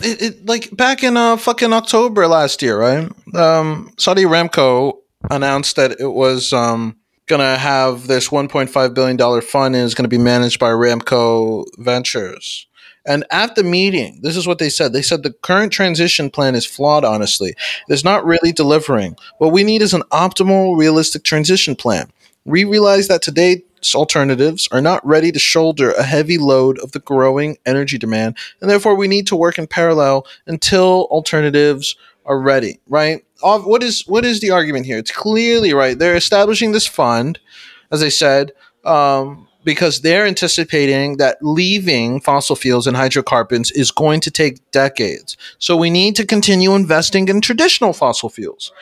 it, it like back in uh fucking October last year, right? Um, Saudi Aramco announced that it was um gonna have this 1.5 billion dollar fund and is gonna be managed by Aramco Ventures. And at the meeting, this is what they said. They said the current transition plan is flawed, honestly. It's not really delivering. What we need is an optimal, realistic transition plan. We realize that today's alternatives are not ready to shoulder a heavy load of the growing energy demand, and therefore we need to work in parallel until alternatives are ready, right? What is what is the argument here? It's clearly right. They're establishing this fund, as I said, um, because they're anticipating that leaving fossil fuels and hydrocarbons is going to take decades. So we need to continue investing in traditional fossil fuels.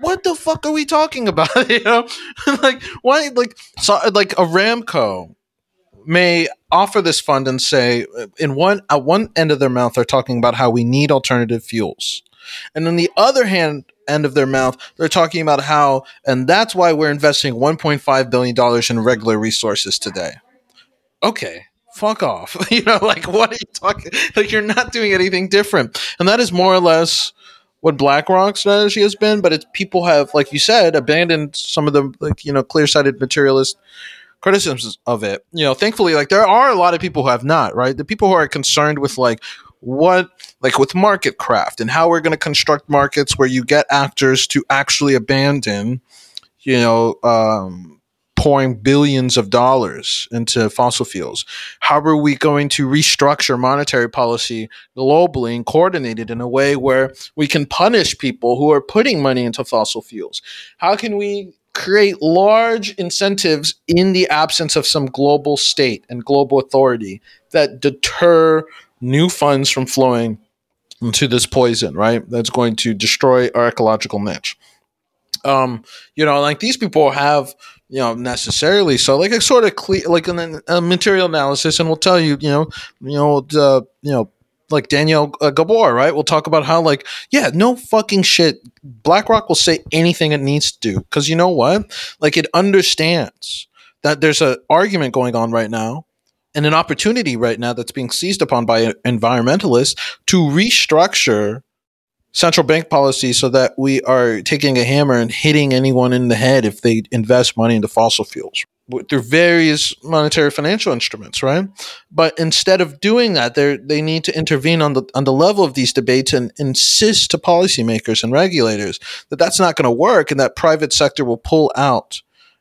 What the fuck are we talking about? you know, like why? Like so, like Aramco may offer this fund and say, uh, in one at one end of their mouth, they're talking about how we need alternative fuels, and on the other hand, end of their mouth, they're talking about how, and that's why we're investing 1.5 billion dollars in regular resources today. Okay, fuck off. you know, like what are you talking? Like you're not doing anything different, and that is more or less what BlackRock's strategy has been. But it's people have, like you said, abandoned some of the like you know clear-sighted materialist criticisms of it. You know, thankfully, like there are a lot of people who have not. Right, the people who are concerned with like what like with market craft and how we're going to construct markets where you get actors to actually abandon you know um, pouring billions of dollars into fossil fuels how are we going to restructure monetary policy globally and coordinate it in a way where we can punish people who are putting money into fossil fuels how can we create large incentives in the absence of some global state and global authority that deter new funds from flowing into this poison, right? That's going to destroy our ecological niche. Um, you know, like these people have, you know, necessarily so like a sort of cle- like an, a material analysis, and we'll tell you, you know, you know, uh, you know, like Danielle uh, Gabor, right? We'll talk about how, like, yeah, no fucking shit. BlackRock will say anything it needs to do because you know what? Like, it understands that there's an argument going on right now and an opportunity right now that's being seized upon by environmentalists to restructure central bank policy so that we are taking a hammer and hitting anyone in the head if they invest money into fossil fuels through various monetary financial instruments, right? But instead of doing that, they they need to intervene on the on the level of these debates and insist to policymakers and regulators that that's not going to work and that private sector will pull out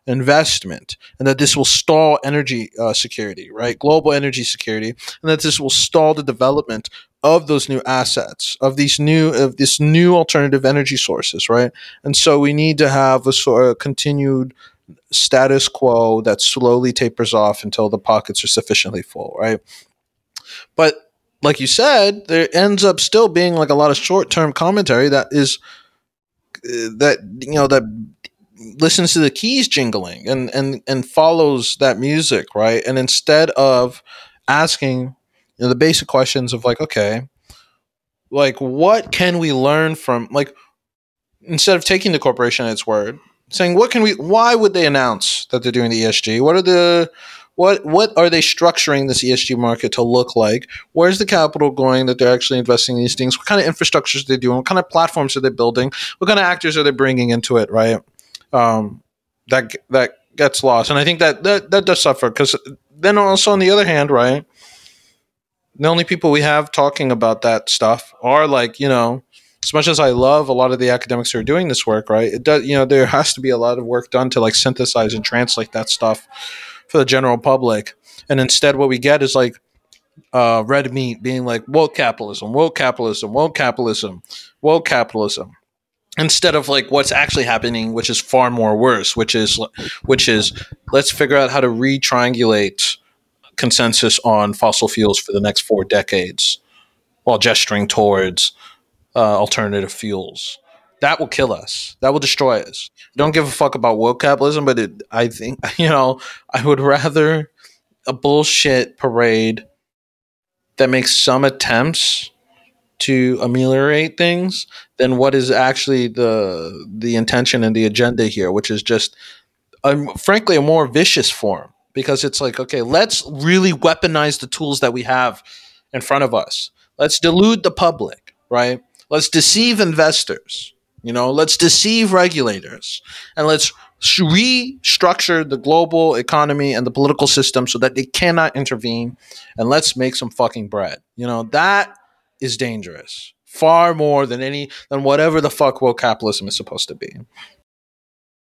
investment and that this will stall energy uh, security, right? Global energy security, and that this will stall the development of those new assets, of these new, of this new alternative energy sources, right? And so we need to have a sort of continued status quo that slowly tapers off until the pockets are sufficiently full, right? But like you said, there ends up still being like a lot of short term commentary that is uh, that you know that listens to the keys jingling and and and follows that music right and instead of asking you know the basic questions of like okay like what can we learn from like instead of taking the corporation at its word saying what can we why would they announce that they're doing the ESG what are the what what are they structuring this ESG market to look like? Where's the capital going that they're actually investing in these things? What kind of infrastructures are they doing? What kind of platforms are they building? What kind of actors are they bringing into it? Right? Um, that that gets lost, and I think that that, that does suffer because then also on the other hand, right, the only people we have talking about that stuff are like you know as much as I love a lot of the academics who are doing this work, right? It does, you know, there has to be a lot of work done to like synthesize and translate that stuff for the general public. And instead, what we get is like uh, red meat being like woke capitalism, woke capitalism, woke capitalism, woke capitalism instead of like what's actually happening which is far more worse which is which is let's figure out how to re-triangulate consensus on fossil fuels for the next four decades while gesturing towards uh, alternative fuels. That will kill us. That will destroy us. Don't give a fuck about woke capitalism but it, i think you know i would rather a bullshit parade that makes some attempts to ameliorate things than what is actually the the intention and the agenda here, which is just, um, frankly, a more vicious form because it's like, okay, let's really weaponize the tools that we have in front of us. Let's delude the public, right? Let's deceive investors. You know, let's deceive regulators and let's restructure the global economy and the political system so that they cannot intervene and let's make some fucking bread. You know, that is dangerous far more than any than whatever the fuck woke capitalism is supposed to be.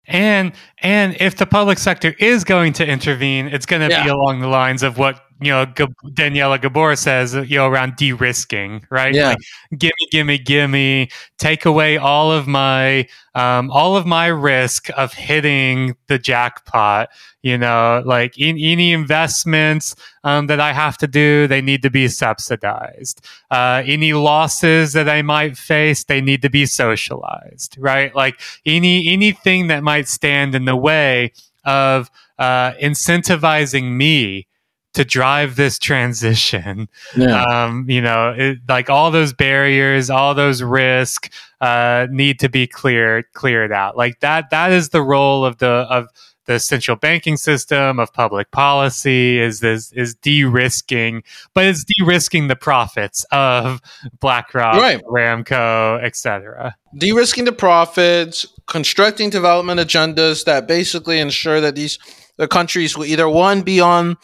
And and if the public sector is going to intervene, it's going to yeah. be along the lines of what you know Daniela Gabor says, you know, around de-risking, right? Yeah. Like, gimme, gimme, gimme, take away all of my um, all of my risk of hitting the jackpot. You know, like in, any investments um, that I have to do, they need to be subsidized. Uh, any losses that I might face, they need to be socialized, right? Like any anything that might stand in the way of uh, incentivizing me to drive this transition. Yeah. Um, you know, it, like all those barriers, all those risks uh, need to be cleared cleared out. Like that. That is the role of the of the central banking system of public policy is this is de-risking but it's de-risking the profits of blackrock right. ramco etc de-risking the profits constructing development agendas that basically ensure that these the countries will either one be on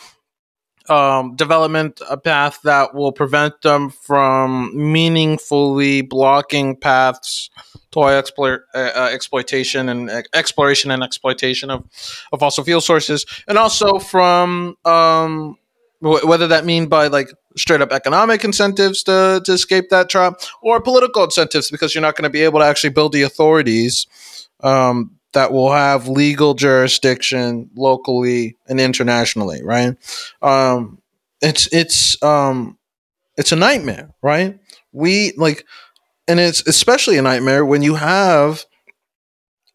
um, development a path that will prevent them from meaningfully blocking paths to explo- uh, uh, exploitation and uh, exploration and exploitation of, of fossil fuel sources, and also from um, w- whether that mean by like straight up economic incentives to, to escape that trap or political incentives because you're not going to be able to actually build the authorities um, that will have legal jurisdiction locally and internationally, right? Um, it's it's um, it's a nightmare, right? We like, and it's especially a nightmare when you have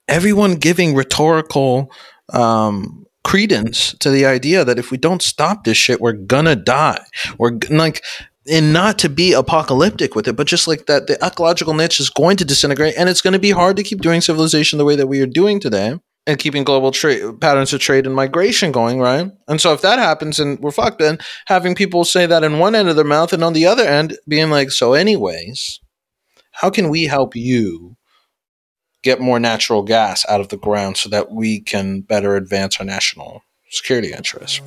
everyone giving rhetorical um, credence to the idea that if we don't stop this shit, we're gonna die. We're like and not to be apocalyptic with it, but just like that, the ecological niche is going to disintegrate, and it's going to be hard to keep doing civilization the way that we are doing today, and keeping global trade patterns of trade and migration going, right? And so if that happens, and we're fucked, then having people say that in one end of their mouth, and on the other end being like, "So, anyways, how can we help you?" Get more natural gas out of the ground so that we can better advance our national security interests.